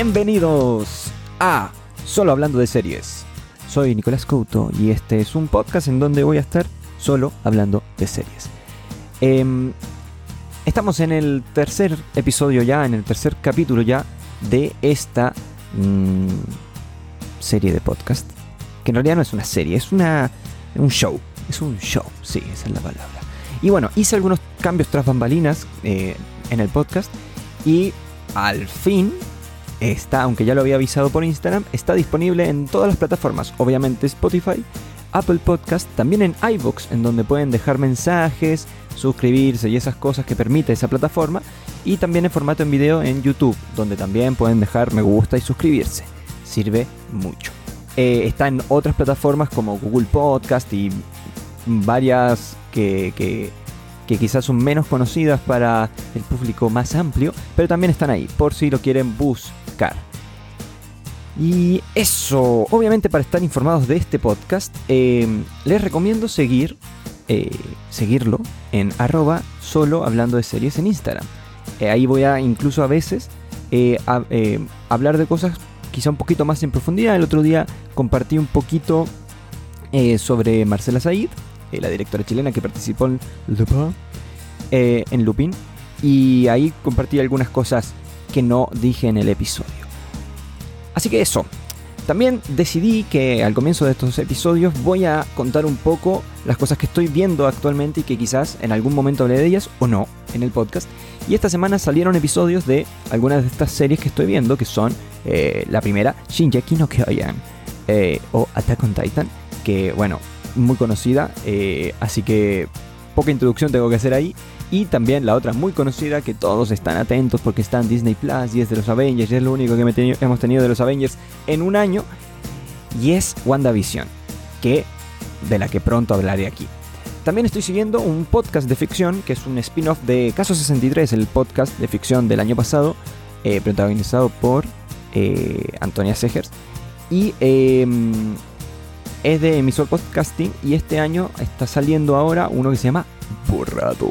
Bienvenidos a Solo Hablando de Series. Soy Nicolás Couto y este es un podcast en donde voy a estar solo hablando de series. Em, estamos en el tercer episodio ya, en el tercer capítulo ya de esta mm, serie de podcast. Que en realidad no es una serie, es una, un show. Es un show, sí, esa es la palabra. Y bueno, hice algunos cambios tras bambalinas eh, en el podcast y al fin está, aunque ya lo había avisado por Instagram, está disponible en todas las plataformas, obviamente Spotify, Apple Podcast, también en iVoox, en donde pueden dejar mensajes, suscribirse y esas cosas que permite esa plataforma, y también en formato en video en YouTube, donde también pueden dejar me gusta y suscribirse. Sirve mucho. Eh, está en otras plataformas como Google Podcast y varias que, que que quizás son menos conocidas para el público más amplio, pero también están ahí, por si lo quieren buscar. Y eso, obviamente para estar informados de este podcast, em, les recomiendo seguir, eh, seguirlo en arroba solo hablando de series en Instagram. Eh, ahí voy a incluso a veces eh, hablar de cosas quizá un poquito más en profundidad. El otro día compartí un poquito sobre Marcela Said, la directora chilena que participó en Lupin, en Lupin, y ahí compartí algunas cosas que no dije en el episodio. Así que eso. También decidí que al comienzo de estos episodios voy a contar un poco las cosas que estoy viendo actualmente y que quizás en algún momento hablé de ellas o no en el podcast. Y esta semana salieron episodios de algunas de estas series que estoy viendo, que son eh, la primera, Shinjeki no Kyoyan, o Attack on Titan, que bueno, muy conocida, eh, así que poca introducción tengo que hacer ahí. Y también la otra muy conocida que todos están atentos porque está en Disney Plus y es de los Avengers y es lo único que hemos tenido de los Avengers en un año. Y es WandaVision, que, de la que pronto hablaré aquí. También estoy siguiendo un podcast de ficción que es un spin-off de Caso 63, el podcast de ficción del año pasado, eh, protagonizado por eh, Antonia Segers. Y em, es de emisor podcasting y este año está saliendo ahora uno que se llama Borrado.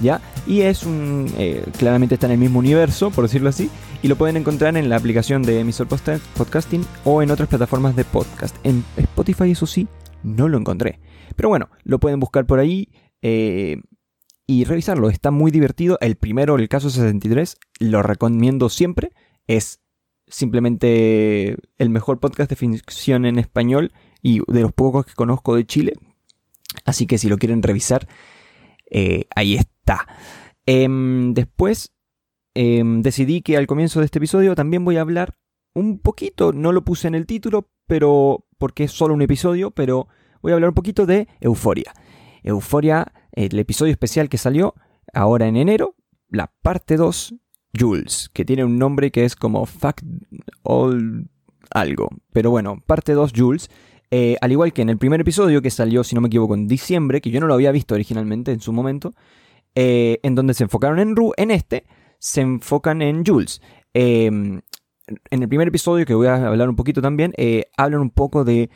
¿Ya? Y es un. Eh, claramente está en el mismo universo, por decirlo así. Y lo pueden encontrar en la aplicación de emisor podcasting o en otras plataformas de podcast. En Spotify, eso sí, no lo encontré. Pero bueno, lo pueden buscar por ahí eh, y revisarlo. Está muy divertido. El primero, el caso 63, lo recomiendo siempre. Es simplemente el mejor podcast de ficción en español y de los pocos que conozco de Chile. Así que si lo quieren revisar, eh, ahí está. Em, después em, decidí que al comienzo de este episodio también voy a hablar un poquito, no lo puse en el título, pero porque es solo un episodio, pero voy a hablar un poquito de Euforia. Euforia, el episodio especial que salió ahora en enero, la parte 2, Jules, que tiene un nombre que es como Fact All algo. Pero bueno, parte 2, Jules, eh, al igual que en el primer episodio que salió, si no me equivoco, en diciembre, que yo no lo había visto originalmente en su momento, eh, en donde se enfocaron en Rue, en este se enfocan en Jules. Em, en el primer episodio, que voy a hablar un poquito también, eh, hablan un poco de,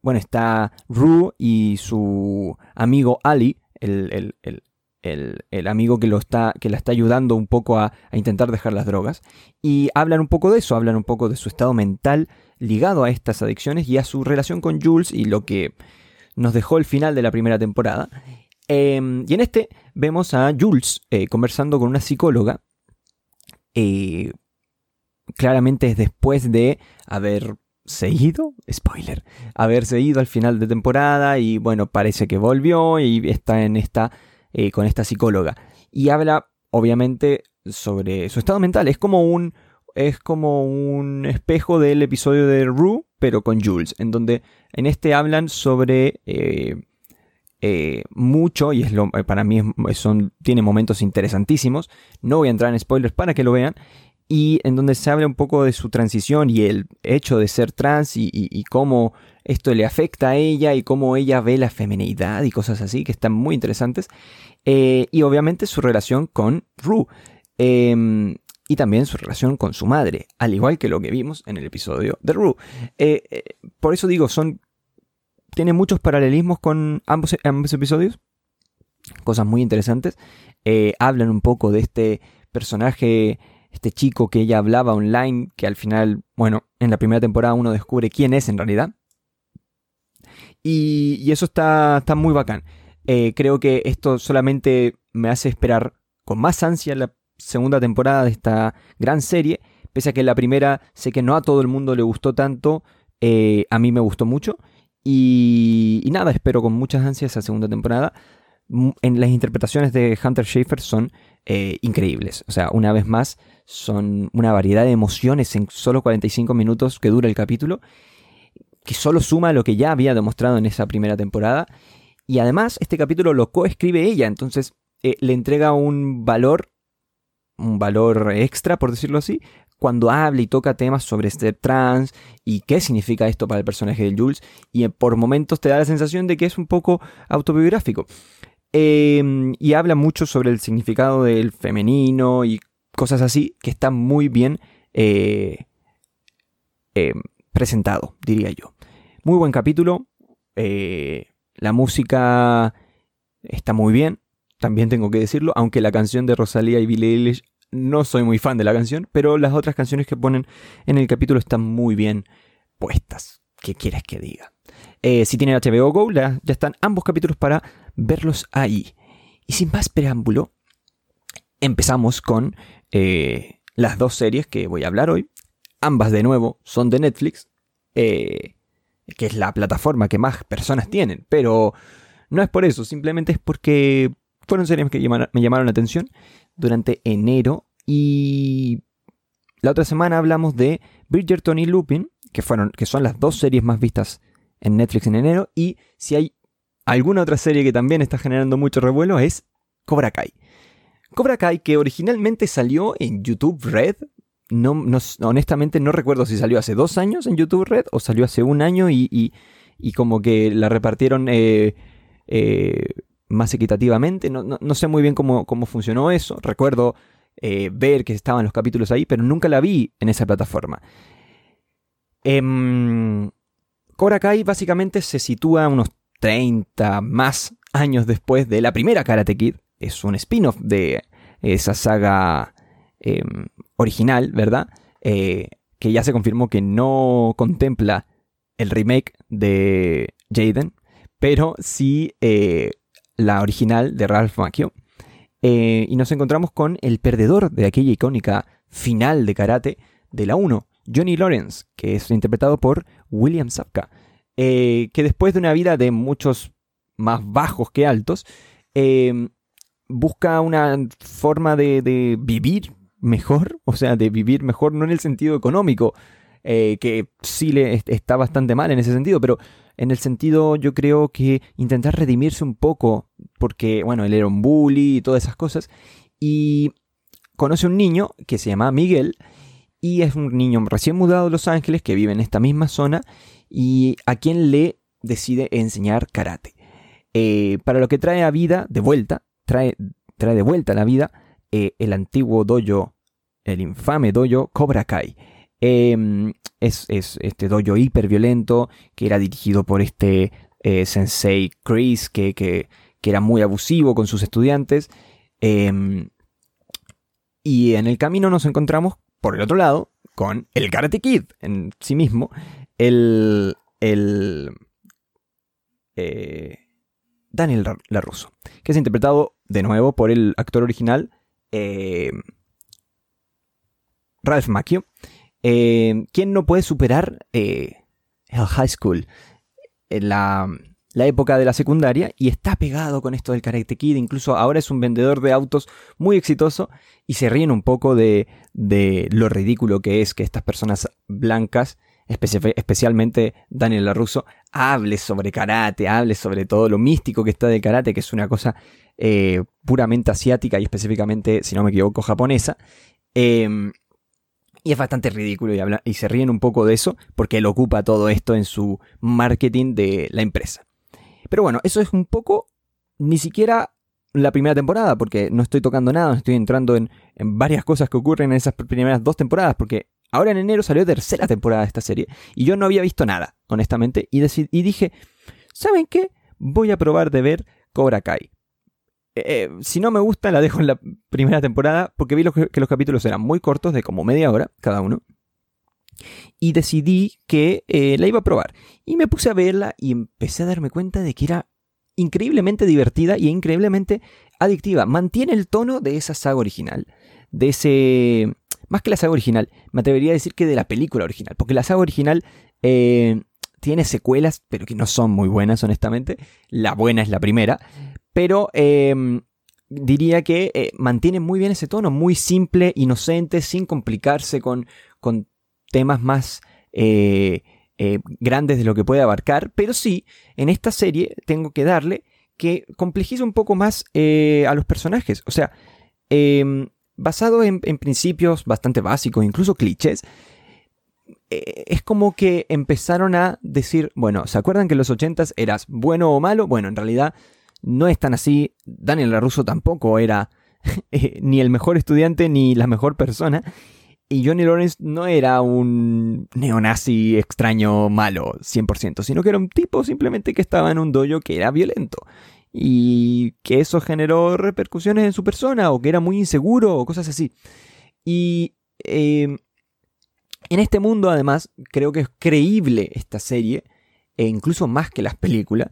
Bueno, está Rue y su amigo Ali, el, amigo que, lo está, que la está ayudando un poco a, intentar dejar las drogas. Y hablan un poco de eso, hablan un poco de su estado mental ligado a estas adicciones y a su relación con Jules y lo que nos dejó el final de la primera temporada. Em, y en este vemos a Jules eh, conversando con una psicóloga. Eh, claramente es después de haber seguido, spoiler, haber seguido al final de temporada y bueno, parece que volvió y está en esta, eh, con esta psicóloga. Y habla, obviamente, sobre su estado mental. Es como un, es como un espejo del episodio de Rue, pero con Jules, en donde en este hablan sobre eh, eh, mucho, y es lo, eh, para mí son, tiene momentos interesantísimos, no voy a entrar en spoilers para que lo vean, y en donde se habla un poco de su transición y el hecho de ser trans y, cómo esto le afecta a ella y cómo ella ve la feminidad y cosas así, que están muy interesantes, y obviamente su relación con Rue. Em, y también su relación con su madre, al igual que lo que vimos en el episodio de Rue. Eh, eh, por eso digo, son. Tiene muchos paralelismos con ambos, episodios. Cosas muy interesantes. Eh, hablan un poco de este personaje este chico que ella hablaba online, que al final, bueno, en la primera temporada uno descubre quién es en realidad. Y, eso está, está, muy bacán. Eh, creo que esto solamente me hace esperar con más ansia la segunda temporada de esta gran serie. Pese a que la primera sé que no a todo el mundo le gustó tanto, eh, a mí me gustó mucho. Y, nada, espero con muchas ansias esa segunda temporada. En las interpretaciones de Hunter Schaefer son eh, increíbles. O sea, una vez más, son una variedad de emociones en solo 45 minutos que dura el capítulo, que solo suma lo que ya había demostrado en esa primera temporada. Y además, este capítulo lo coescribe ella, entonces eh, le entrega un valor, un valor extra, por decirlo así, cuando habla y toca temas sobre ser trans y qué significa esto para el personaje de Jules, y por momentos te da la sensación de que es un poco autobiográfico. Em, y habla mucho sobre el significado del femenino y cosas así, que está muy bien eh, em, presentado, diría yo. Muy buen capítulo. Eh, la música está muy bien, también tengo que decirlo, aunque la canción de Rosalía y Billie Eilish no soy muy fan de la canción, pero las otras canciones que ponen en el capítulo están muy bien puestas. ¿Qué quieres que diga? Eh, si tienen HBO Go, ya, están ambos capítulos para verlos ahí. Y sin más preámbulo, empezamos con eh, las dos series que voy a hablar hoy. Ambas de nuevo son de Netflix, eh, que es la plataforma que más personas tienen, pero no es por eso, simplemente es porque fueron series que me llamaron la atención durante enero y la otra semana hablamos de Bridgerton y Lupin, que, fueron, que son las dos series más vistas en Netflix en enero. Y si hay alguna otra serie que también está generando mucho revuelo es Cobra Kai. Cobra Kai que originalmente salió en YouTube Red. No, honestamente no recuerdo si salió hace dos años en YouTube Red o salió hace un año y, como que la repartieron eh, eh, más equitativamente. No, sé muy bien cómo, cómo funcionó eso. Recuerdo eh, ver que estaban los capítulos ahí, pero nunca la vi en esa plataforma. Eh, Kai básicamente se sitúa unos 30 más años después de la primera Karate Kid. Es un spin-off de esa saga em, original, ¿verdad? Eh, que ya se confirmó que no contempla el remake de Jaden, pero sí eh, la original de Ralph Macchio. Eh, y nos encontramos con el perdedor de aquella icónica final de karate de la 1, Johnny Lawrence, que es interpretado por William Sapka, eh, que después de una vida de muchos más bajos que altos, eh, busca una forma de, vivir mejor, o sea, de vivir mejor no en el sentido económico, que sí le está bastante mal en ese sentido, pero en el sentido yo creo que intentar redimirse un poco, porque bueno, él era un bully y todas esas cosas, y conoce un niño que se llama Miguel, y es un niño recién mudado a Los Ángeles que vive en esta misma zona y a quien le decide enseñar karate. Eh, para lo que trae a vida de vuelta, trae, trae de vuelta a la vida eh, el antiguo dojo, el infame dojo Cobra Kai. Em, es, este dojo hiper violento que era dirigido por este eh, sensei Chris que, que, era muy abusivo con sus estudiantes. Em, y en el camino nos encontramos, por el otro lado, con el Karate Kid en sí mismo. El. el eh, Daniel LaRusso, que es interpretado de nuevo por el actor original eh, Ralph Macchio, eh, ¿Quién no puede superar eh, el high school? En la, época de la secundaria y está pegado con esto del Karate Kid. Incluso ahora es un vendedor de autos muy exitoso y se ríen un poco de, lo ridículo que es que estas personas blancas, especialmente Daniel LaRusso, hable sobre karate, hable sobre todo lo místico que está del karate, que es una cosa eh, puramente asiática y específicamente, si no me equivoco, japonesa. Em, y es bastante ridículo y, y se ríen un poco de eso porque él ocupa todo esto en su marketing de la empresa. Pero bueno, eso es un poco ni siquiera la primera temporada, porque no estoy tocando nada, estoy entrando en, varias cosas que ocurren en esas primeras dos temporadas, porque ahora en enero salió tercera temporada de esta serie y yo no había visto nada, honestamente, y, y dije, ¿saben qué? Voy a probar de ver Cobra Kai. Eh, si no me gusta, la dejo en la primera temporada porque vi que los capítulos eran muy cortos, de como media hora cada uno. Y decidí que eh, la iba a probar. Y me puse a verla y empecé a darme cuenta de que era increíblemente divertida y increíblemente adictiva. Mantiene el tono de esa saga original. De ese... Más que la saga original, me atrevería a decir que de la película original. Porque la saga original eh, tiene secuelas, pero que no son muy buenas, honestamente. La buena es la primera. Pero em, diría que eh, mantiene muy bien ese tono, muy simple, inocente, sin complicarse con, con temas más eh, eh, grandes de lo que puede abarcar. Pero sí, en esta serie tengo que darle que complejiza un poco más a los personajes. O sea, em, basado en, principios bastante básicos, incluso clichés, es como que empezaron a decir, bueno, ¿se acuerdan que en los 80s eras bueno o malo? Bueno, en realidad no es tan así. Daniel LaRusso tampoco era eh, ni el mejor estudiante ni la mejor persona. Y Johnny Lawrence no era un neonazi extraño malo 100%, sino que era un tipo simplemente que estaba en un dojo que era violento. Y que eso generó repercusiones en su persona, o que era muy inseguro, o cosas así. Y eh, en este mundo, además, creo que es creíble esta serie, e incluso más que las películas,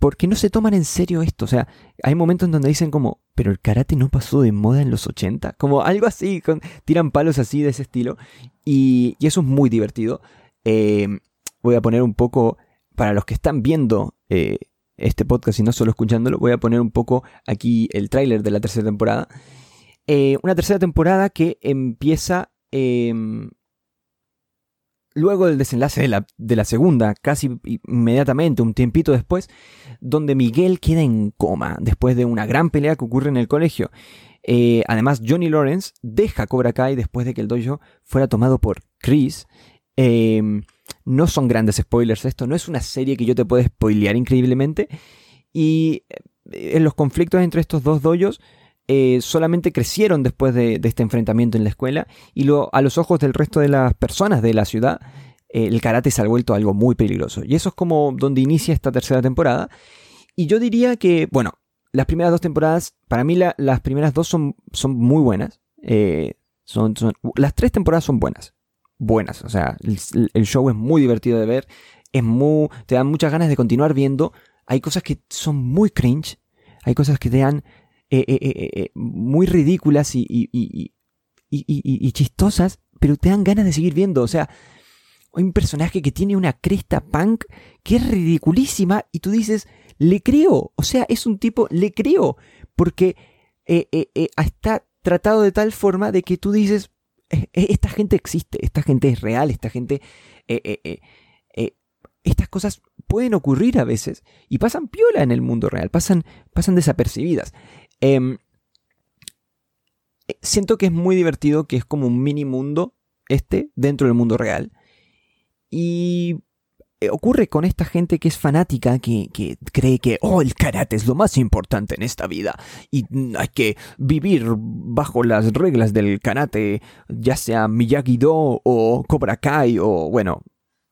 porque no se toman en serio esto. O sea, hay momentos en donde dicen como, pero el karate no pasó de moda en los 80, como algo así, tiran palos así de ese estilo, y, eso es muy divertido. Eh, voy a poner un poco, para los que están viendo eh, este podcast y no solo escuchándolo, voy a poner un poco aquí el tráiler de la tercera temporada. Eh, una tercera temporada que empieza em, luego del desenlace de la, de la, segunda, casi inmediatamente, un tiempito después, donde Miguel queda en coma después de una gran pelea que ocurre en el colegio. Eh, además, Johnny Lawrence deja Cobra Kai después de que el dojo fuera tomado por Chris. Em, no son grandes spoilers esto, no es una serie que yo te pueda spoilear increíblemente. Y eh, en los conflictos entre estos dos dojos eh, solamente crecieron después de, este enfrentamiento en la escuela y a los ojos del resto de las personas de la ciudad, eh, el karate se ha vuelto algo muy peligroso. Y eso es como donde inicia esta tercera temporada. Y yo diría que, bueno, las primeras dos temporadas, para mí las primeras dos son, muy buenas. Eh, son, las tres temporadas son buenas. Buenas, o sea, el, show es muy divertido de ver, es muy, te dan muchas ganas de continuar viendo. Hay cosas que son muy cringe, hay cosas que te dan eh, eh, eh, muy ridículas y, chistosas, pero te dan ganas de seguir viendo. O sea, hay un personaje que tiene una cresta punk que es ridiculísima y tú dices, le creo. O sea, es un tipo, le creo. Porque está tratado de tal forma de que tú dices, esta gente existe, esta gente es real, esta gente... estas cosas pueden ocurrir a veces y pasan piola en el mundo real, pasan, pasan desapercibidas. Em, eh, siento que es muy divertido, que es como un mini mundo este dentro del mundo real. Y eh, ocurre con esta gente que es fanática, que, cree que, oh, el karate es lo más importante en esta vida y hay que vivir bajo las reglas del karate, ya sea Miyagi-Do o Cobra Kai o, bueno,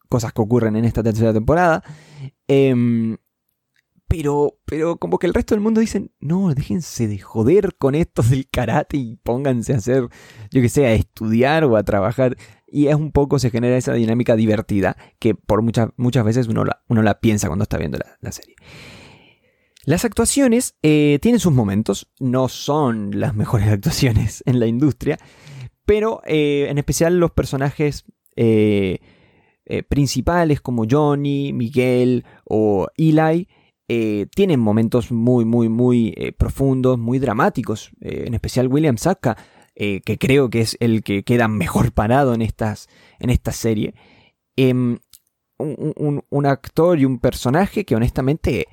cosas que ocurren en esta tercera temporada. Em, pero, pero como que el resto del mundo dicen, no, déjense de joder con esto del karate y pónganse a hacer, yo que sé, a estudiar o a trabajar. Y es un poco, se genera esa dinámica divertida que por muchas, muchas veces uno la, uno la piensa cuando está viendo la, serie. Las actuaciones eh, tienen sus momentos, no son las mejores actuaciones en la industria, pero eh, en especial los personajes eh, principales como Johnny, Miguel o Eli eh, tienen momentos muy, muy, muy eh, profundos, muy dramáticos, eh, en especial William Saka, que creo que es el que queda mejor parado en, estas, en esta serie. Em, un, actor y un personaje que honestamente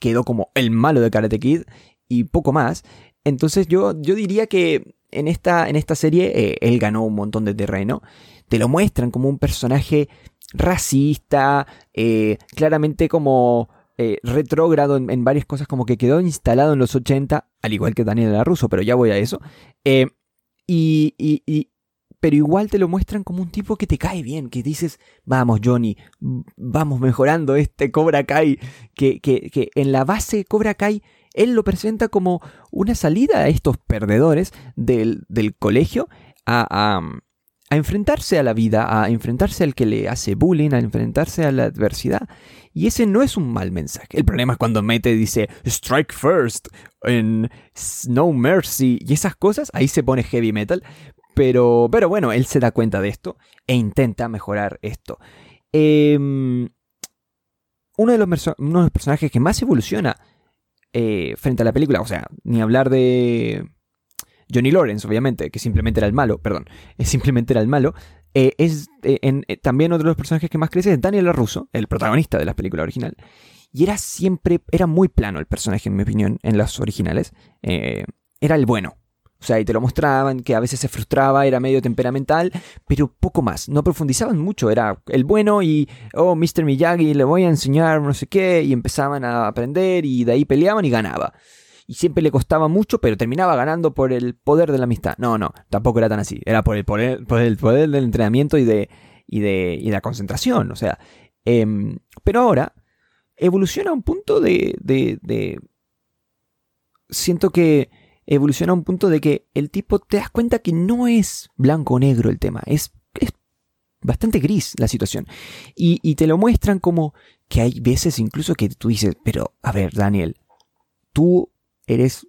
quedó como el malo de Karate Kid y poco más. Entonces yo, yo diría que en esta, en esta serie él ganó un montón de terreno. Te lo muestran como un personaje racista, claramente como eh, retrógrado en, varias cosas, como que quedó instalado en los 80, al igual que Daniel Russo, pero ya voy a eso. Eh, y, y, pero igual te lo muestran como un tipo que te cae bien, que dices, vamos Johnny, vamos mejorando este Cobra Kai, que, que, que en la base Cobra Kai él lo presenta como una salida a estos perdedores del, colegio a, a, enfrentarse a la vida, a enfrentarse al que le hace bullying, a enfrentarse a la adversidad. Y ese no es un mal mensaje. El problema es cuando mete, dice, strike first, en no mercy, y esas cosas, ahí se pone heavy metal. Pero, pero bueno, él se da cuenta de esto e intenta mejorar esto. Em, uno, de los uno, de los personajes que más evoluciona eh, frente a la película, o sea, ni hablar de Johnny Lawrence, obviamente, que simplemente era el malo, perdón, simplemente era el malo, eh, es eh, también otro de los personajes que más crece es Daniel LaRusso, el protagonista de la película original. Y era siempre, era muy plano el personaje, en mi opinión, en las originales. era el bueno, o sea, y te lo mostraban, que a veces se frustraba, era medio temperamental, pero poco más. No profundizaban mucho, era el bueno y, oh, Mr. Miyagi, le voy a enseñar no sé qué, y empezaban a aprender y de ahí peleaban y ganaba. Y siempre le costaba mucho, pero terminaba ganando por el poder de la amistad. No, no, tampoco era tan así. Era por el poder, por el poder del entrenamiento y de, y de, y la concentración. O sea, em, pero ahora evoluciona a un punto de, siento que evoluciona a un punto de que el tipo te das cuenta que no es blanco o negro el tema, es, bastante gris la situación. Y, te lo muestran como que hay veces incluso que tú dices, pero a ver, Daniel, tú eres,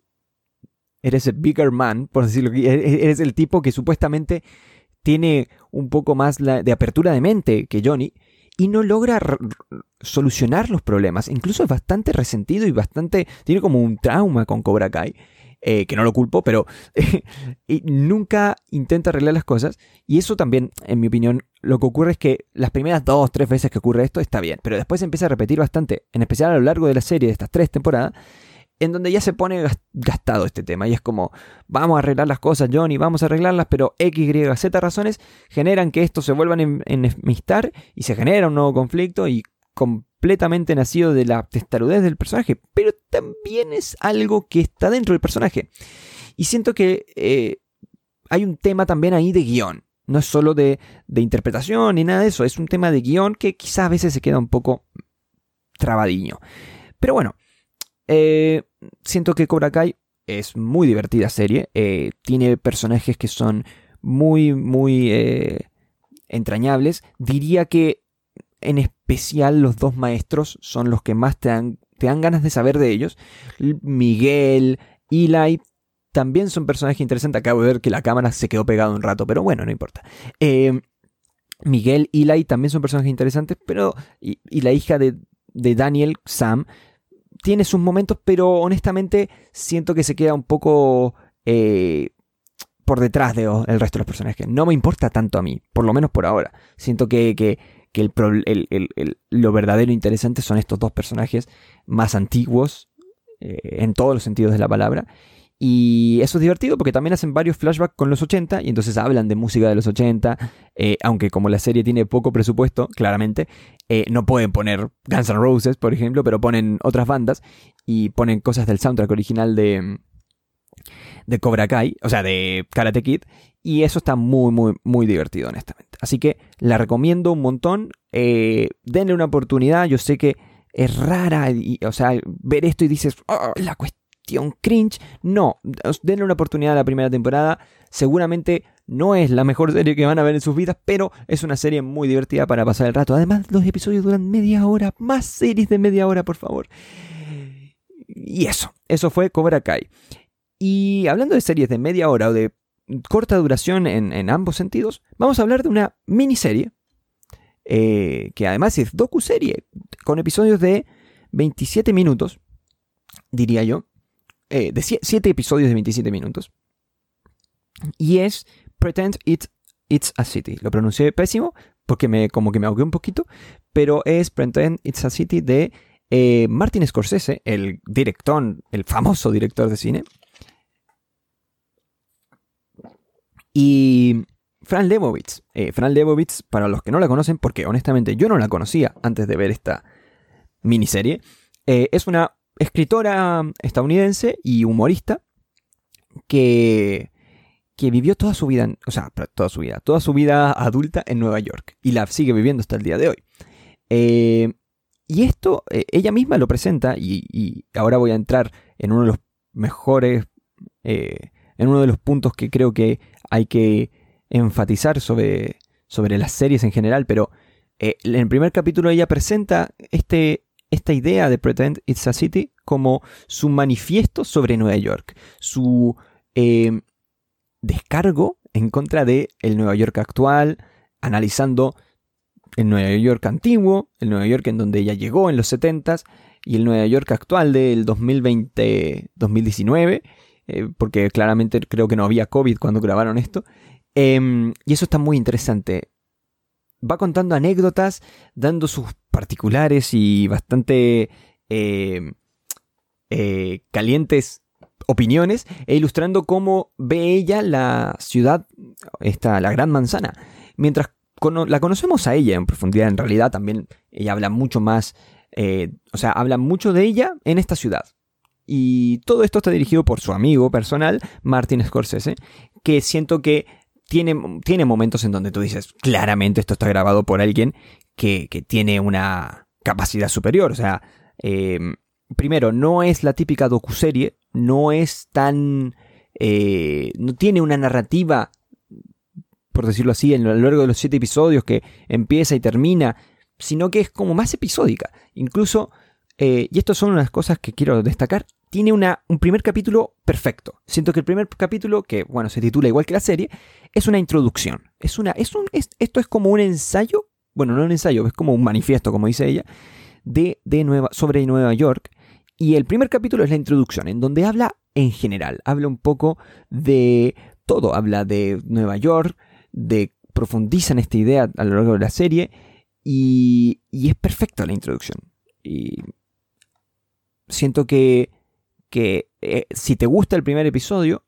eres el bigger man, por decirlo e-, e-, eres el tipo que supuestamente tiene un poco más de apertura de mente que Johnny y no logra solucionar los problemas. Incluso es bastante resentido y bastante. Tiene como un trauma con Cobra Kai. Eh, que no lo culpo, pero nunca intenta arreglar las cosas. Y eso también, en mi opinión, lo que ocurre es que las primeras dos, tres veces que ocurre esto está bien, pero después empieza a repetir bastante, en especial a lo largo de la serie, de estas tres temporadas, en donde ya se pone gastado este tema. Y es como, vamos a arreglar las cosas, Johnny, vamos a arreglarlas, pero X, Y, Z razones generan que esto se vuelvan a enemistar y se genera un nuevo conflicto y completamente nacido de la testarudez del personaje, pero también es algo que está dentro del personaje. Y siento que eh, hay un tema también ahí de guion. No es solo de, interpretación ni nada de eso, es un tema de guion que quizás a veces se queda un poco trabadiño. Pero bueno, eh, siento que Cobra Kai es muy divertida serie. Eh, tiene personajes que son muy, muy entrañables. Diría que en especial los dos maestros son los que más te dan, te dan ganas de saber de ellos. Miguel, Eli, también son personajes interesantes. Acabo de ver que la cámara se quedó pegado un rato, pero bueno, no importa. Eh, Miguel, Eli también son personajes interesantes, pero. Y, la hija de, Daniel, Sam, tiene sus momentos, pero honestamente siento que se queda un poco. Eh, por detrás del resto de los personajes. No me importa tanto a mí, por lo menos por ahora. Siento que, que que el, lo verdadero interesante son estos dos personajes más antiguos, eh, en todos los sentidos de la palabra. Y eso es divertido porque también hacen varios flashbacks con los 80 y entonces hablan de música de los 80, eh, aunque como la serie tiene poco presupuesto, claramente, eh, no pueden poner Guns N' Roses, por ejemplo, pero ponen otras bandas y ponen cosas del soundtrack original de, de Cobra Kai, o sea, de Karate Kid, y eso está muy, muy, muy divertido, honestamente. Así que la recomiendo un montón. Eh, denle una oportunidad. Yo sé que es rara, y, o sea, ver esto y dices, oh, la cuestión cringe. No, denle una oportunidad a la primera temporada. Seguramente no es la mejor serie que van a ver en sus vidas, pero es una serie muy divertida para pasar el rato. Además, los episodios duran media hora. Más series de media hora, por favor. Y eso, eso fue Cobra Kai. Y hablando de series de media hora o de corta duración en, ambos sentidos, vamos a hablar de una miniserie, eh, que además es docu-serie, con episodios de 27 minutos, diría yo, eh, de 7 episodios de 27 minutos, y es Pretend It, It's a City. Lo pronuncié pésimo porque me, como que me ahogué un poquito, pero es Pretend It's a City de eh, Martin Scorsese, el director, el famoso director de cine, Y Fran Lebowitz. Eh, Fran Lebowitz, para los que no la conocen, porque honestamente yo no la conocía antes de ver esta miniserie, eh, es una escritora estadounidense y humorista que, que vivió toda su vida, o sea, toda su vida, toda su vida adulta en Nueva York y la sigue viviendo hasta el día de hoy. Eh, y esto eh, ella misma lo presenta y, ahora voy a entrar en uno de los mejores, eh, en uno de los puntos que creo que hay que enfatizar sobre, sobre las series en general, pero en el primer capítulo ella presenta este, esta idea de Pretend It's a City como su manifiesto sobre Nueva York, su descargo en contra de el Nueva York actual, analizando el Nueva York antiguo, el Nueva York en donde ella llegó en los 70s y el Nueva York actual del 2020-2019, eh, porque claramente creo que no había COVID cuando grabaron esto. Em, y eso está muy interesante. Va contando anécdotas, dando sus particulares y bastante eh, eh, calientes opiniones e ilustrando cómo ve ella la ciudad, esta, la Gran Manzana. Mientras la conocemos a ella en profundidad, en realidad también ella habla mucho más, eh, o sea, habla mucho de ella en esta ciudad. Y todo esto está dirigido por su amigo personal, Martin Scorsese, que siento que tiene, tiene momentos en donde tú dices, claramente esto está grabado por alguien que, tiene una capacidad superior. O sea, eh, primero, no es la típica docuserie, no es tan... Eh, no tiene una narrativa por decirlo así, a lo largo de los siete episodios que empieza y termina, sino que es como más episódica. Incluso, eh, y estas son unas cosas que quiero destacar, tiene una, un primer capítulo perfecto. Siento que el primer capítulo, que bueno, se titula igual que la serie, es una introducción. Es una, es un, esto es como un ensayo, bueno, no un ensayo, es como un manifiesto, como dice ella, de, de Nueva, sobre Nueva York. Y el primer capítulo es la introducción, en donde habla en general, habla un poco de todo, habla de Nueva York, de profundizan esta idea a lo largo de la serie y, y es perfecta la introducción. Y siento que, que eh, si te gusta el primer episodio,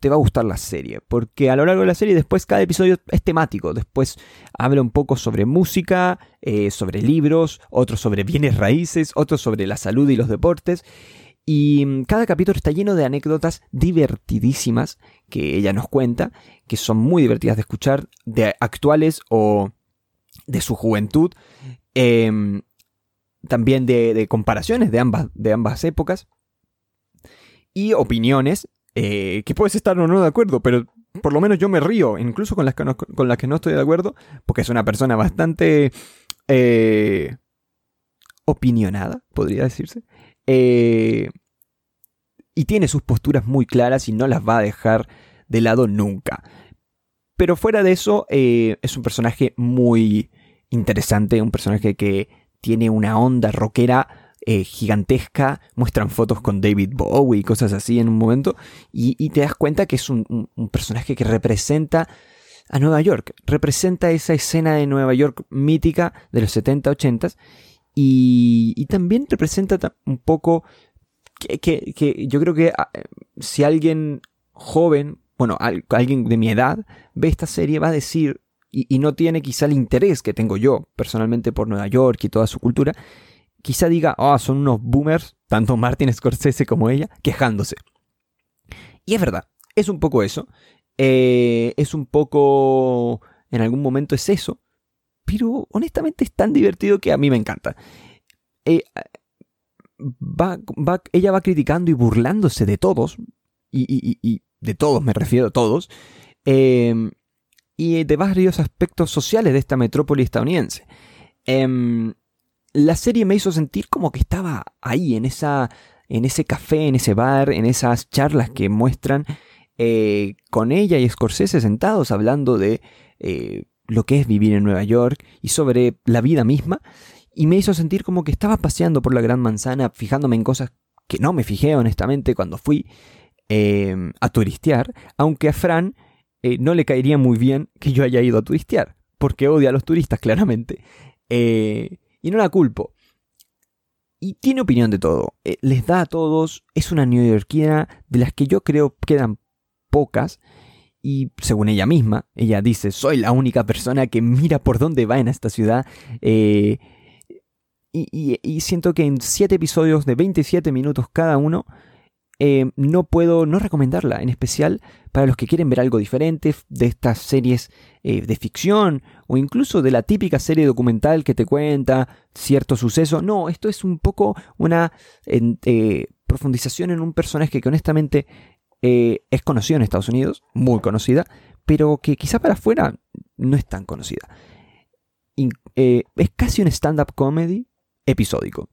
te va a gustar la serie, porque a lo largo de la serie después cada episodio es temático, después habla un poco sobre música, eh, sobre libros, otros sobre bienes raíces, otros sobre la salud y los deportes, y mm, cada capítulo está lleno de anécdotas divertidísimas que ella nos cuenta, que son muy divertidas de escuchar, de actuales o de su juventud. Em, también de, comparaciones de ambas, de ambas épocas. Y opiniones eh, que puedes estar o no de acuerdo, pero por lo menos yo me río, incluso con las que no, con las que no estoy de acuerdo, porque es una persona bastante eh, opinionada, podría decirse. Eh, y tiene sus posturas muy claras y no las va a dejar de lado nunca. Pero fuera de eso, es un personaje muy interesante, un personaje que tiene una onda rockera eh, gigantesca, muestran fotos con David Bowie y cosas así en un momento, y, te das cuenta que es un, personaje que representa a Nueva York, representa esa escena de Nueva York mítica de los 70, 80 y, también representa un poco que, yo creo que ah, si alguien joven, bueno, alguien de mi edad, ve esta serie, va a decir, y, no tiene quizá el interés que tengo yo personalmente por Nueva York y toda su cultura, quizá diga, ah, son unos boomers, tanto Martin Scorsese como ella, quejándose. Y es verdad, es un poco eso. Eh, es un poco, en algún momento es eso, pero honestamente es tan divertido que a mí me encanta. Eh, ella va criticando y burlándose de todos, y, de todos me refiero a todos, em, y de varios aspectos sociales de esta metrópoli estadounidense. La serie me hizo sentir como que estaba ahí, en, esa, en ese café, en ese bar, en esas charlas que muestran eh, con ella y Scorsese sentados hablando de eh, lo que es vivir en Nueva York y sobre la vida misma. Y me hizo sentir como que estaba paseando por la Gran Manzana, fijándome en cosas que no me fijé honestamente cuando fui em, a turistear, aunque a Fran eh, no le caería muy bien que yo haya ido a turistear, porque odia a los turistas claramente. Eh, y no la culpo. Y tiene opinión de todo. Eh, les da a todos. Es una neoyorquina de las que yo creo quedan pocas y según ella misma, ella dice, soy la única persona que mira por dónde va en esta ciudad. Eh, y, siento que en 7 episodios de 27 minutos cada uno, eh, no puedo no recomendarla, en especial para los que quieren ver algo diferente de estas series eh, de ficción o incluso de la típica serie documental que te cuenta cierto suceso. No, esto es un poco una eh, profundización en un personaje que honestamente es conocido en Estados Unidos, muy conocida, pero que quizá para afuera no es tan conocida. es casi un stand-up comedy episódico.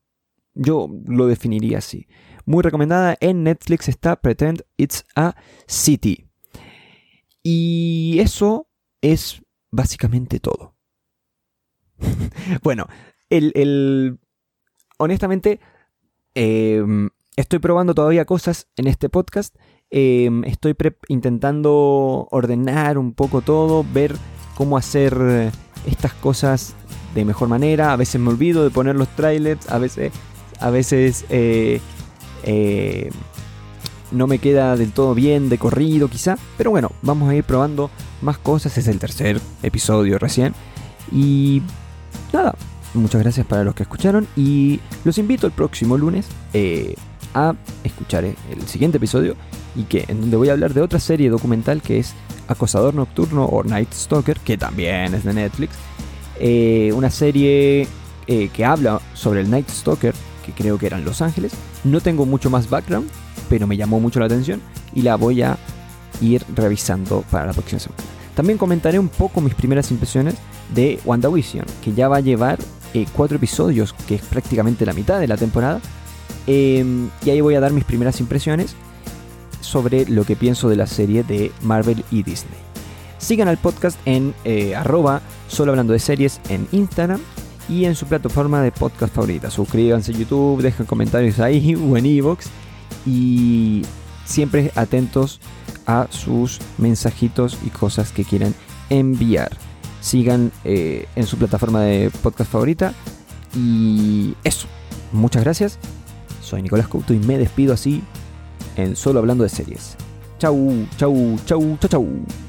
Yo lo definiría así. Muy recomendada en Netflix está Pretend It's a City. Y eso es básicamente todo. bueno, el, honestamente, em, estoy probando todavía cosas en este podcast. Em, estoy intentando ordenar un poco todo, ver cómo hacer estas cosas de mejor manera. A veces me olvido de poner los trailers, a veces, a veces eh, eh, no me queda del todo bien de corrido quizá, pero bueno, vamos a ir probando más cosas, es el tercer episodio recién. Y nada, muchas gracias para los que escucharon y los invito el próximo lunes eh, a escuchar el siguiente episodio y que en donde voy a hablar de otra serie documental que es Acosador Nocturno o Night Stalker, que también es de Netflix. Eh, una serie que habla sobre el Night Stalker que creo que era en Los Ángeles. No tengo mucho más background, pero me llamó mucho la atención y la voy a ir revisando para la próxima semana. También comentaré un poco mis primeras impresiones de WandaVision, que ya va a llevar eh, cuatro episodios, que es prácticamente la mitad de la temporada. Em, y ahí voy a dar mis primeras impresiones sobre lo que pienso de la serie de Marvel y Disney. Sigan al podcast en eh, arroba solo hablando de series en Instagram y en su plataforma de podcast favorita. Suscríbanse a YouTube, dejen comentarios ahí o en iVoox y siempre atentos a sus mensajitos y cosas que quieran enviar. Sigan eh, en su plataforma de podcast favorita y eso. Muchas gracias. Soy Nicolás Couto y me despido así en solo hablando de series. Chau, chau, chau, chau, chau.